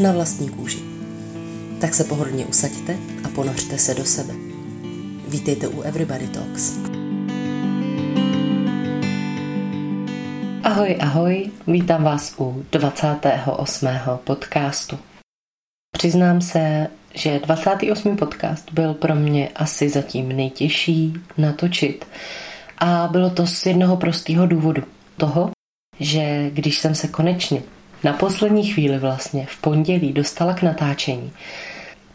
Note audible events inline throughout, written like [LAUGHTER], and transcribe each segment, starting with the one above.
na vlastní kůži. Tak se pohodlně usaďte a ponořte se do sebe. Vítejte u Everybody Talks. Ahoj, ahoj, vítám vás u 28. podcastu. Přiznám se, že 28. podcast byl pro mě asi zatím nejtěžší natočit. A bylo to z jednoho prostého důvodu. Toho, že když jsem se konečně na poslední chvíli vlastně v pondělí dostala k natáčení,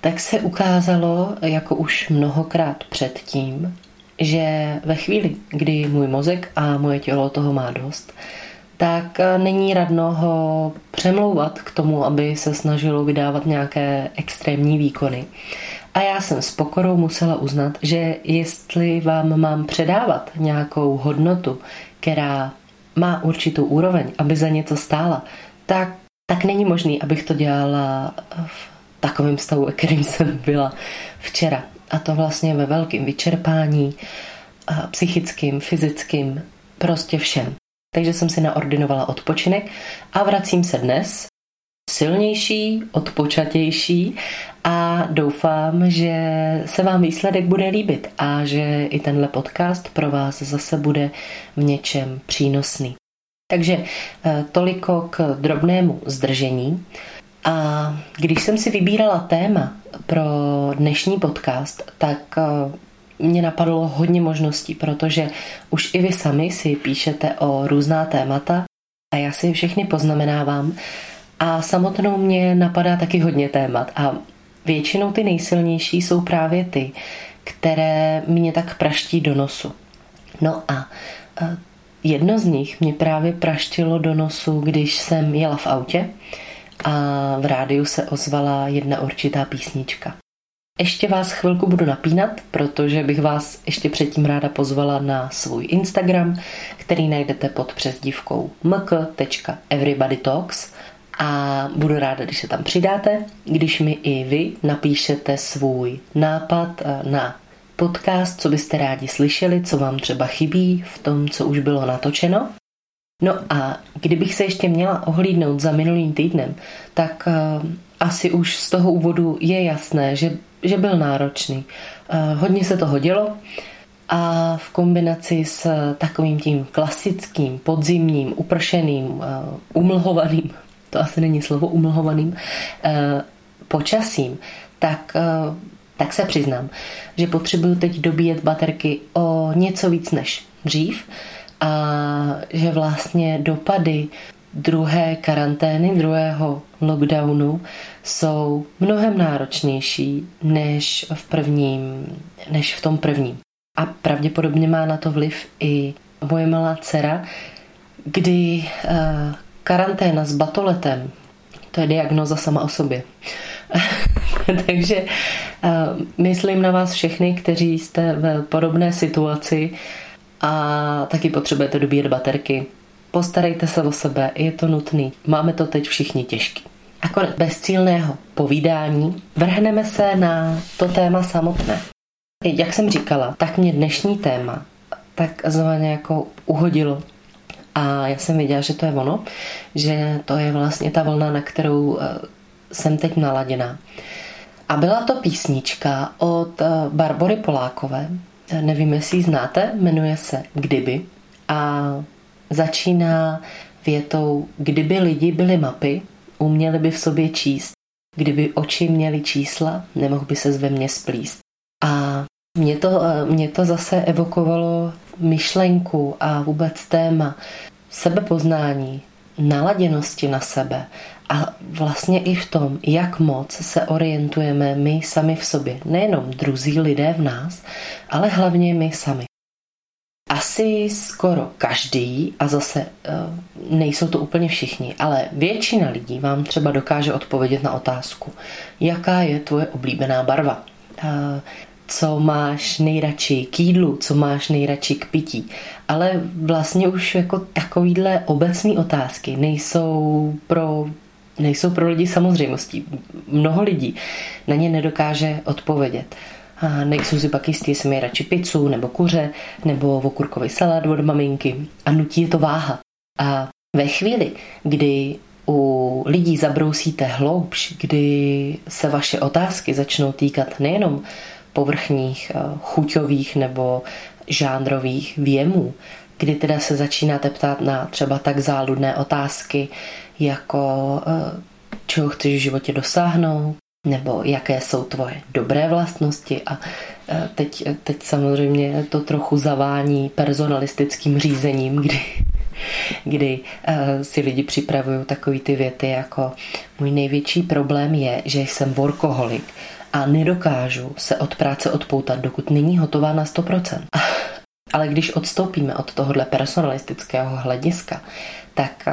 tak se ukázalo, jako už mnohokrát předtím, že ve chvíli, kdy můj mozek a moje tělo toho má dost, tak není radno ho přemlouvat k tomu, aby se snažilo vydávat nějaké extrémní výkony. A já jsem s pokorou musela uznat, že jestli vám mám předávat nějakou hodnotu, která má určitou úroveň, aby za něco stála, tak, tak není možný, abych to dělala v takovém stavu, kterým jsem byla včera. A to vlastně ve velkém vyčerpání, psychickým, fyzickým, prostě všem. Takže jsem si naordinovala odpočinek a vracím se dnes silnější, odpočatější a doufám, že se vám výsledek bude líbit a že i tenhle podcast pro vás zase bude v něčem přínosný. Takže eh, toliko k drobnému zdržení. A když jsem si vybírala téma pro dnešní podcast, tak eh, mě napadlo hodně možností, protože už i vy sami si píšete o různá témata a já si všechny poznamenávám a samotnou mě napadá taky hodně témat a většinou ty nejsilnější jsou právě ty, které mě tak praští do nosu. No a eh, Jedno z nich mě právě praštilo do nosu, když jsem jela v autě a v rádiu se ozvala jedna určitá písnička. Ještě vás chvilku budu napínat, protože bych vás ještě předtím ráda pozvala na svůj Instagram, který najdete pod přezdívkou mk.everybodytalks a budu ráda, když se tam přidáte, když mi i vy napíšete svůj nápad na podcast, co byste rádi slyšeli, co vám třeba chybí v tom, co už bylo natočeno. No a kdybych se ještě měla ohlídnout za minulým týdnem, tak uh, asi už z toho úvodu je jasné, že, že byl náročný. Uh, hodně se to hodilo a v kombinaci s takovým tím klasickým, podzimním, upršeným, uh, umlhovaným, to asi není slovo umlhovaným, počasím, tak tak se přiznám, že potřebuju teď dobíjet baterky o něco víc než dřív a že vlastně dopady druhé karantény, druhého lockdownu jsou mnohem náročnější než v prvním, než v tom prvním. A pravděpodobně má na to vliv i moje malá dcera, kdy uh, karanténa s batoletem, to je diagnoza sama o sobě, [LAUGHS] Takže myslím na vás všechny, kteří jste v podobné situaci a taky potřebujete dobíjet baterky. Postarejte se o sebe, je to nutný. Máme to teď všichni těžký. A konec bezcílného povídání vrhneme se na to téma samotné. Jak jsem říkala, tak mě dnešní téma takzvaně jako uhodilo a já jsem věděla, že to je ono, že to je vlastně ta vlna, na kterou eh, jsem teď naladěná. A byla to písnička od eh, Barbory Polákové, nevím, jestli ji znáte, jmenuje se Kdyby. A začíná větou Kdyby lidi byly mapy, uměli by v sobě číst, kdyby oči měly čísla, nemohl by se ve mně splíst. A mě to, eh, mě to zase evokovalo myšlenku a vůbec téma sebepoznání, naladěnosti na sebe a vlastně i v tom, jak moc se orientujeme my sami v sobě. Nejenom druzí lidé v nás, ale hlavně my sami. Asi skoro každý, a zase nejsou to úplně všichni, ale většina lidí vám třeba dokáže odpovědět na otázku, jaká je tvoje oblíbená barva, co máš nejradši k jídlu, co máš nejradši k pití. Ale vlastně už jako takovýhle obecné otázky nejsou pro nejsou pro lidi samozřejmostí. Mnoho lidí na ně nedokáže odpovědět. A nejsou si pak jistí, jestli mají radši pizzu, nebo kuře, nebo okurkový salát od maminky. A nutí je to váha. A ve chvíli, kdy u lidí zabrousíte hloubš, kdy se vaše otázky začnou týkat nejenom povrchních, eh, chuťových nebo žánrových věmů, kdy teda se začínáte ptát na třeba tak záludné otázky, jako eh, čeho chceš v životě dosáhnout, nebo jaké jsou tvoje dobré vlastnosti a eh, teď, teď samozřejmě to trochu zavání personalistickým řízením, kdy, kdy si lidi připravují takové ty věty jako můj největší problém je, že jsem workoholik a nedokážu se od práce odpoutat, dokud není hotová na 100%. [LAUGHS] Ale když odstoupíme od tohohle personalistického hlediska, tak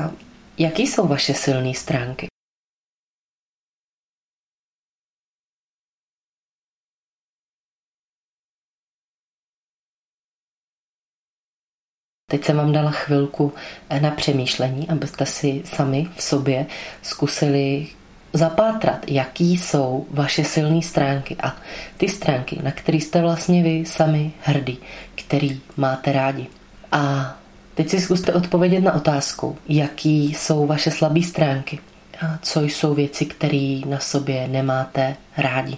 jaký jsou vaše silné stránky? Teď jsem vám dala chvilku na přemýšlení, abyste si sami v sobě zkusili zapátrat, jaký jsou vaše silné stránky a ty stránky, na které jste vlastně vy sami hrdí, který máte rádi. A teď si zkuste odpovědět na otázku, jaký jsou vaše slabé stránky a co jsou věci, které na sobě nemáte rádi.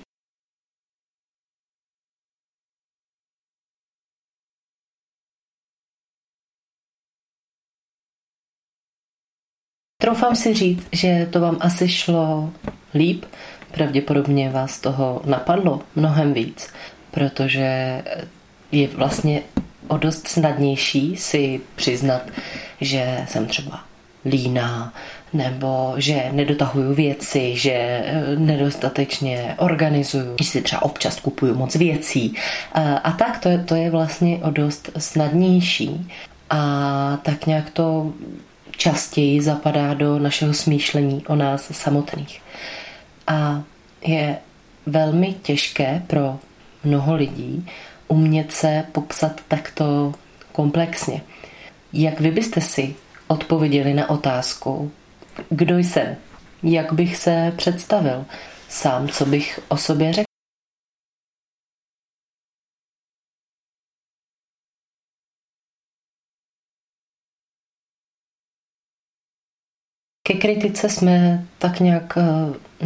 Troufám si říct, že to vám asi šlo líp, pravděpodobně vás toho napadlo mnohem víc, protože je vlastně o dost snadnější si přiznat, že jsem třeba líná, nebo že nedotahuju věci, že nedostatečně organizuju, že si třeba občas kupuju moc věcí. A tak to je, to je vlastně o dost snadnější. A tak nějak to častěji zapadá do našeho smýšlení o nás samotných. A je velmi těžké pro mnoho lidí umět se popsat takto komplexně. Jak vy byste si odpověděli na otázku, kdo jsem, jak bych se představil, sám, co bych o sobě řekl? Kritice jsme tak nějak eh,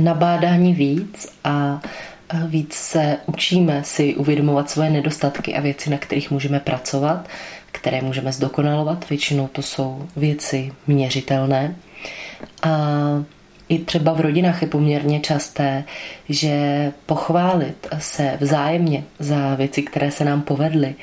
nabádáni víc a eh, víc se učíme si uvědomovat svoje nedostatky a věci, na kterých můžeme pracovat, které můžeme zdokonalovat. Většinou to jsou věci měřitelné. A i třeba v rodinách je poměrně časté, že pochválit se vzájemně za věci, které se nám povedly,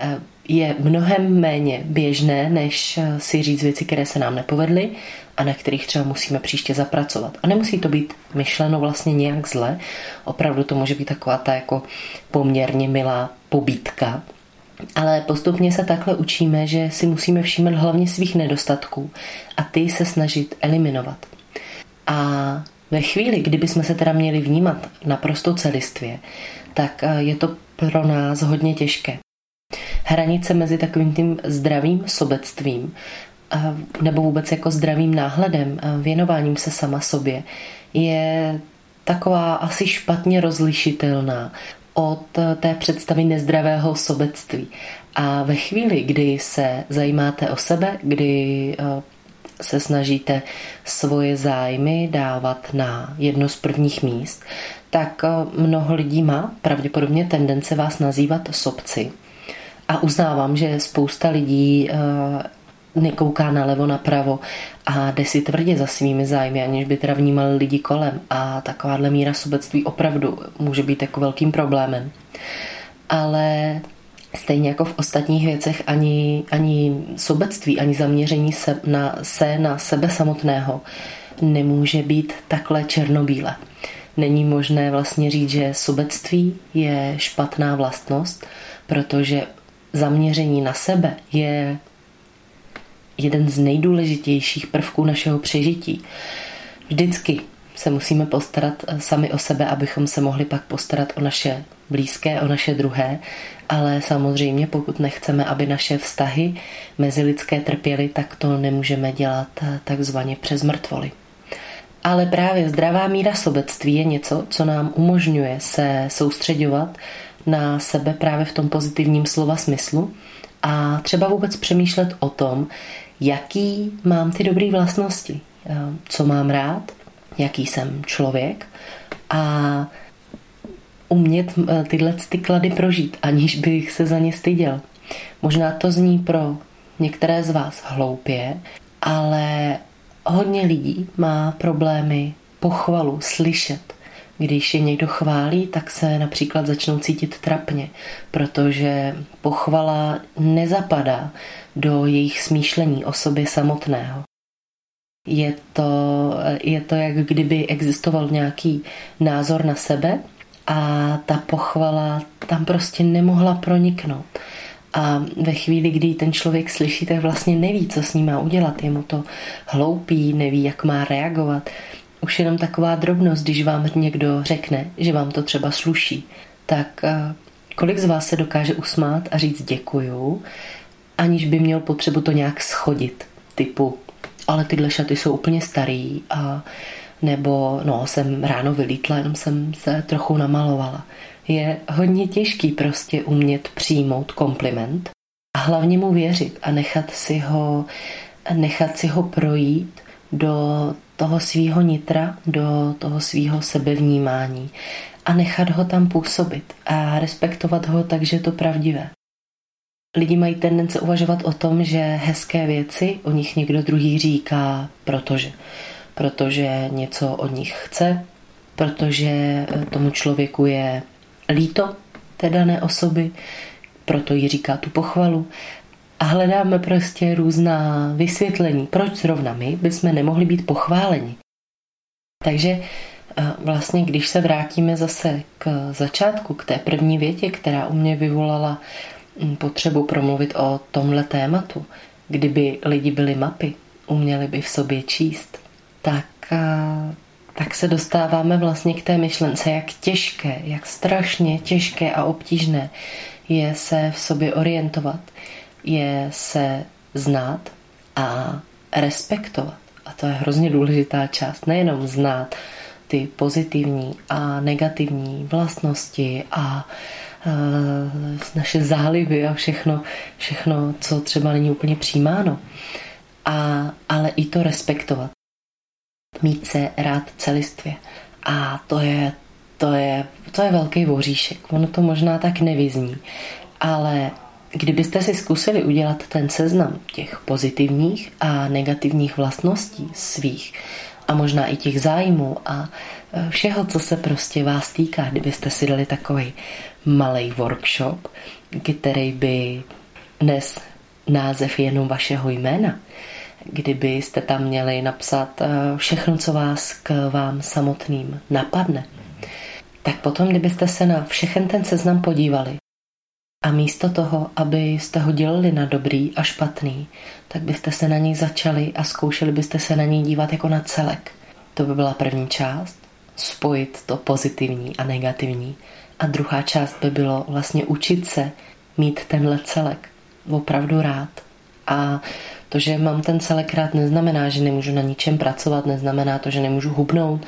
eh, je mnohem méně běžné, než si říct věci, které se nám nepovedly a na kterých třeba musíme příště zapracovat. A nemusí to být myšleno vlastně nějak zle, opravdu to může být taková ta jako poměrně milá pobítka, ale postupně se takhle učíme, že si musíme všímat hlavně svých nedostatků a ty se snažit eliminovat. A ve chvíli, kdyby jsme se teda měli vnímat naprosto celistvě, tak eh, je to pro nás hodně těžké. Hranice mezi takovým tím zdravým sobectvím nebo vůbec jako zdravým náhledem, věnováním se sama sobě, je taková asi špatně rozlišitelná od té představy nezdravého sobectví. A ve chvíli, kdy se zajímáte o sebe, kdy se snažíte svoje zájmy dávat na jedno z prvních míst, tak mnoho lidí má pravděpodobně tendence vás nazývat sobci. A uznávám, že spousta lidí nekouká nalevo napravo a jde si tvrdě za svými zájmy, aniž by teda vnímal lidi kolem. A takováhle míra sobectví opravdu může být jako velkým problémem. Ale stejně jako v ostatních věcech ani, ani sobectví, ani zaměření se na, se na sebe samotného nemůže být takhle černobíle. Není možné vlastně říct, že sobectví je špatná vlastnost, protože zaměření na sebe je jeden z nejdůležitějších prvků našeho přežití. Vždycky se musíme postarat eh, sami o sebe, abychom se mohli pak postarat o naše blízké, o naše druhé, ale samozřejmě pokud nechceme, aby naše vztahy mezi lidské trpěly, tak to nemůžeme dělat eh, takzvaně přes mrtvoly. Ale právě zdravá míra sobectví je něco, co nám umožňuje se soustředovat na sebe právě v tom pozitivním slova smyslu a třeba vůbec přemýšlet o tom, jaký mám ty dobré vlastnosti, eh, co mám rád, jaký jsem člověk a umět eh, tyhle ty klady prožít, aniž bych se za ně styděl. Možná to zní pro některé z vás hloupě, ale hodně lidí má problémy pochvalu slyšet. Když je někdo chválí, tak se například začnou cítit trapně, protože pochvala nezapadá do jejich smýšlení o sobě samotného. Je to, je to, jak kdyby existoval nějaký názor na sebe a ta pochvala tam prostě nemohla proniknout. A ve chvíli, kdy ten člověk slyší, tak vlastně neví, co s ním má udělat. Je mu to hloupý, neví, jak má reagovat. Už jenom taková drobnost, když vám někdo řekne, že vám to třeba sluší, tak eh, kolik z vás se dokáže usmát a říct děkuju, aniž by měl potřebu to nějak schodit, typu ale tyhle šaty jsou úplně starý a nebo no, jsem ráno vylítla, jenom jsem se trochu namalovala. Je hodně těžký prostě umět přijmout kompliment a hlavně mu věřit a nechat si ho, nechat si ho projít do toho svýho nitra, do toho svýho sebevnímání a nechat ho tam působit a respektovat ho tak, že je to pravdivé. Lidi mají tendence uvažovat o tom, že hezké věci o nich někdo druhý říká, protože. Protože něco od nich chce, protože eh, tomu člověku je líto té dané osoby, proto jí říká tu pochvalu. A hledáme prostě různá vysvětlení, proč zrovna my bychom nemohli být pochváleni. Takže eh, vlastně, když se vrátíme zase k začátku, k té první větě, která u mě vyvolala potřebu promluvit o tomhle tématu, kdyby lidi byli mapy, uměli by v sobě číst, tak, tak se dostáváme vlastně k té myšlence, jak těžké, jak strašně těžké a obtížné je se v sobě orientovat, je se znát a respektovat. A to je hrozně důležitá část. Nejenom znát ty pozitivní a negativní vlastnosti a Eh, naše zálivy a všechno, všechno, co třeba není úplně přijímáno. A, ale i to respektovat. Mít se rád celistvě. A to je, to je, to je velký voříšek. Ono to možná tak nevyzní. Ale kdybyste si zkusili udělat ten seznam těch pozitivních a negativních vlastností svých a možná i těch zájmů a e, všeho, co se prostě vás týká, kdybyste si dali takový malý workshop, který by dnes název jenom vašeho jména, kdybyste tam měli napsat e, všechno, co vás k vám samotným napadne, tak potom, kdybyste se na všechen ten seznam podívali a místo toho, abyste ho dělali na dobrý a špatný, tak byste se na něj začali a zkoušeli byste se na něj dívat jako na celek. To by byla první část, spojit to pozitivní a negativní. A druhá část by bylo vlastně učit se mít tenhle celek opravdu rád. A to, že mám ten celek rád, neznamená, že nemůžu na ničem pracovat, neznamená to, že nemůžu hubnout,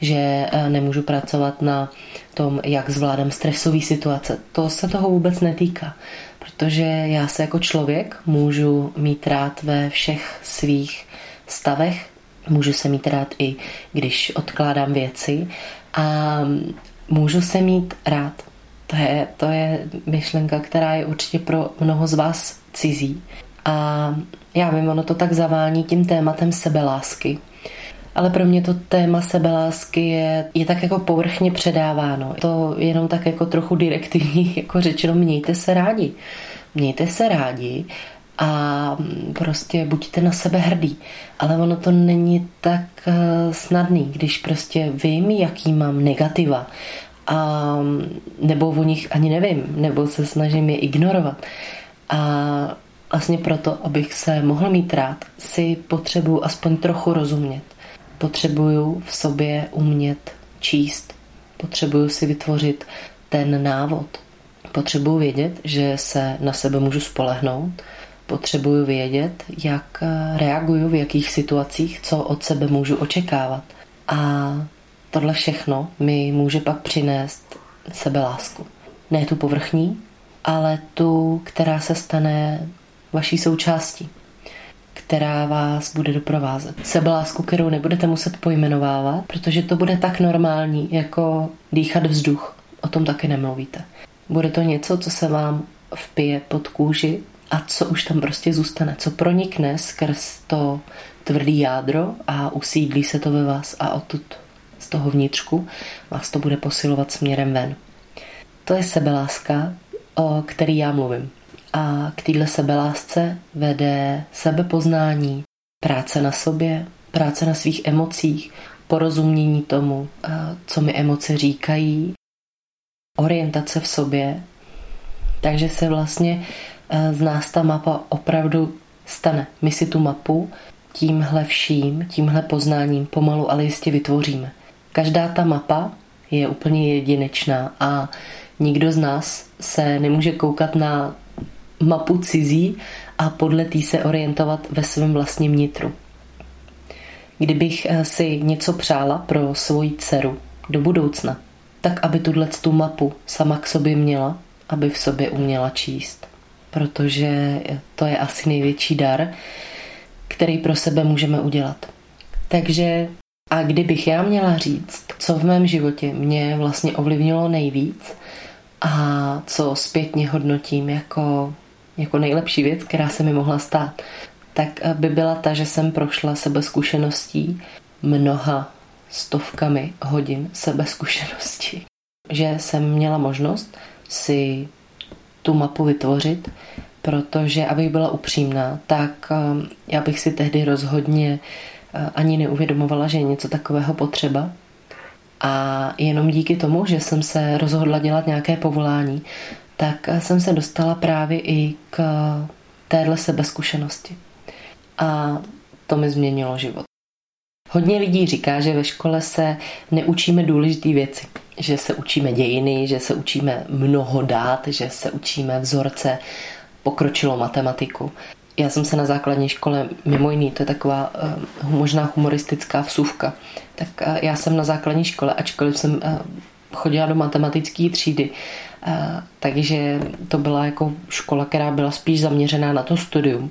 že eh, nemůžu pracovat na tom, jak zvládám stresové situace. To se toho vůbec netýká, protože já se jako člověk můžu mít rád ve všech svých stavech, můžu se mít rád i když odkládám věci a můžu se mít rád. To je, to je myšlenka, která je určitě pro mnoho z vás cizí. A já vím, ono to tak zavání tím tématem sebelásky. Ale pro mě to téma sebelásky je, je tak jako povrchně předáváno. To jenom tak jako trochu direktivní, [LAUGHS] jako řečeno, mějte se rádi. Mějte se rádi a prostě buďte na sebe hrdí. Ale ono to není tak eh, snadný, když prostě vím, jaký mám negativa a nebo o nich ani nevím, nebo se snažím je ignorovat. A vlastně proto, abych se mohl mít rád, si potřebuju aspoň trochu rozumět. Potřebuju v sobě umět číst. Potřebuju si vytvořit ten návod. Potřebuju vědět, že se na sebe můžu spolehnout. Potřebuju vědět, jak reaguju v jakých situacích, co od sebe můžu očekávat. A tohle všechno mi může pak přinést sebelásku. Ne tu povrchní, ale tu, která se stane vaší součástí, která vás bude doprovázet. Sebelásku, kterou nebudete muset pojmenovávat, protože to bude tak normální, jako dýchat vzduch. O tom taky nemluvíte. Bude to něco, co se vám vpije pod kůži a co už tam prostě zůstane, co pronikne skrz to tvrdý jádro a usídlí se to ve vás a odtud z toho vnitřku vás to bude posilovat směrem ven. To je sebeláska, o který já mluvím. A k téhle sebelásce vede sebepoznání, práce na sobě, práce na svých emocích, porozumění tomu, co mi emoce říkají, orientace v sobě. Takže se vlastně z nás ta mapa opravdu stane. My si tu mapu tímhle vším, tímhle poznáním pomalu, ale jistě vytvoříme. Každá ta mapa je úplně jedinečná a nikdo z nás se nemůže koukat na mapu cizí a podle tý se orientovat ve svém vlastním nitru. Kdybych eh, si něco přála pro svoji dceru do budoucna, tak aby tuhle tu mapu sama k sobě měla, aby v sobě uměla číst. Protože to je asi největší dar, který pro sebe můžeme udělat. Takže a kdybych já měla říct, co v mém životě mě vlastně ovlivnilo nejvíc a co zpětně hodnotím jako, jako nejlepší věc, která se mi mohla stát, tak by byla ta, že jsem prošla sebezkušeností mnoha stovkami hodin sebezkušeností. [LAUGHS] Že jsem měla možnost si tu mapu vytvořit, protože, abych byla upřímná, tak um, já bych si tehdy rozhodně uh, ani neuvědomovala, že je něco takového potřeba. A jenom díky tomu, že jsem se rozhodla dělat nějaké povolání, tak jsem se dostala právě i k téhle sebezkušenosti. A to mi změnilo život. Hodně lidí říká, že ve škole se neučíme důležité věci. Že se učíme dějiny, že se učíme mnoho dát, že se učíme vzorce, pokročilou matematiku. Já jsem se na základní škole, mimo jiný, to je taková uh, možná humoristická vsuvka, tak uh, já jsem na základní škole, ačkoliv jsem uh, chodila do matematické třídy, takže to byla jako škola, která byla spíš zaměřená na to studium,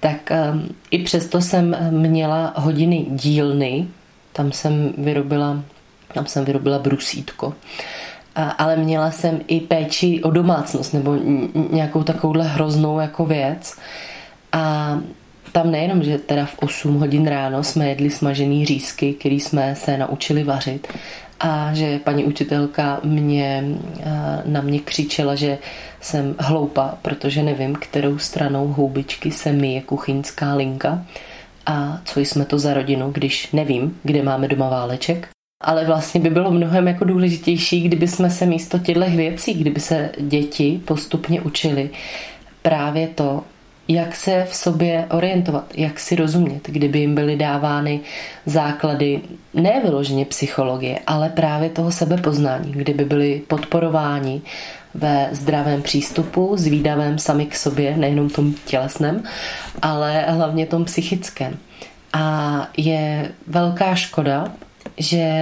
tak um, i přesto jsem měla hodiny dílny, tam jsem vyrobila, tam jsem vyrobila brusítko ale měla jsem i péči o domácnost nebo nějakou takovouhle hroznou jako věc. A tam nejenom, že teda v 8 hodin ráno jsme jedli smažený řízky, který jsme se naučili vařit, a že paní učitelka mě, na mě křičela, že jsem hloupa, protože nevím, kterou stranou houbičky se je kuchyňská linka a co jsme to za rodinu, když nevím, kde máme doma váleček. Ale vlastně by bylo mnohem jako důležitější, kdyby jsme se místo těchto věcí, kdyby se děti postupně učili právě to, jak se v sobě orientovat, jak si rozumět, kdyby jim byly dávány základy ne vyloženě psychologie, ale právě toho sebepoznání, kdyby byly podporováni ve zdravém přístupu, zvídavém sami k sobě, nejenom tom tělesném, ale hlavně tom psychickém. A je velká škoda, že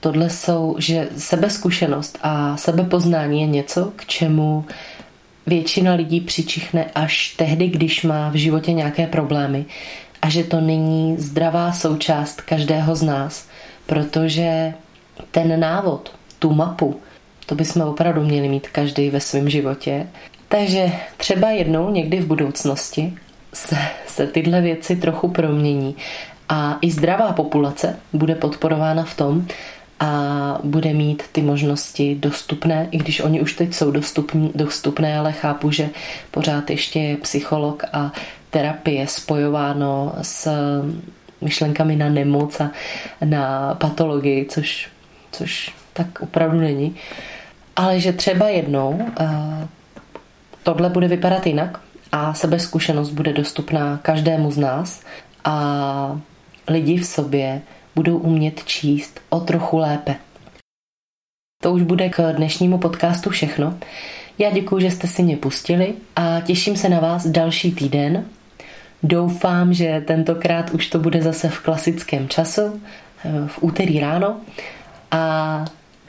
tohle jsou, že sebezkušenost a sebepoznání je něco, k čemu většina lidí přičichne až tehdy, když má v životě nějaké problémy a že to není zdravá součást každého z nás, protože ten návod, tu mapu, to bychom opravdu měli mít každý ve svém životě. Takže třeba jednou někdy v budoucnosti se, se tyhle věci trochu promění a i zdravá populace bude podporována v tom a bude mít ty možnosti dostupné, i když oni už teď jsou dostupní, dostupné, ale chápu, že pořád ještě je psycholog a terapie spojováno s myšlenkami na nemoc a na patologii, což, což tak opravdu není. Ale že třeba jednou tohle bude vypadat jinak a sebezkušenost bude dostupná každému z nás a lidi v sobě budou umět číst o trochu lépe. To už bude k dnešnímu podcastu všechno. Já děkuji, že jste si mě pustili a těším se na vás další týden. Doufám, že tentokrát už to bude zase v klasickém času, v úterý ráno. A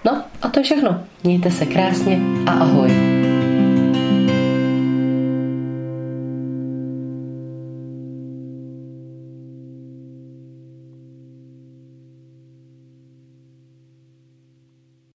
no, a to je všechno. Mějte se krásně a ahoj.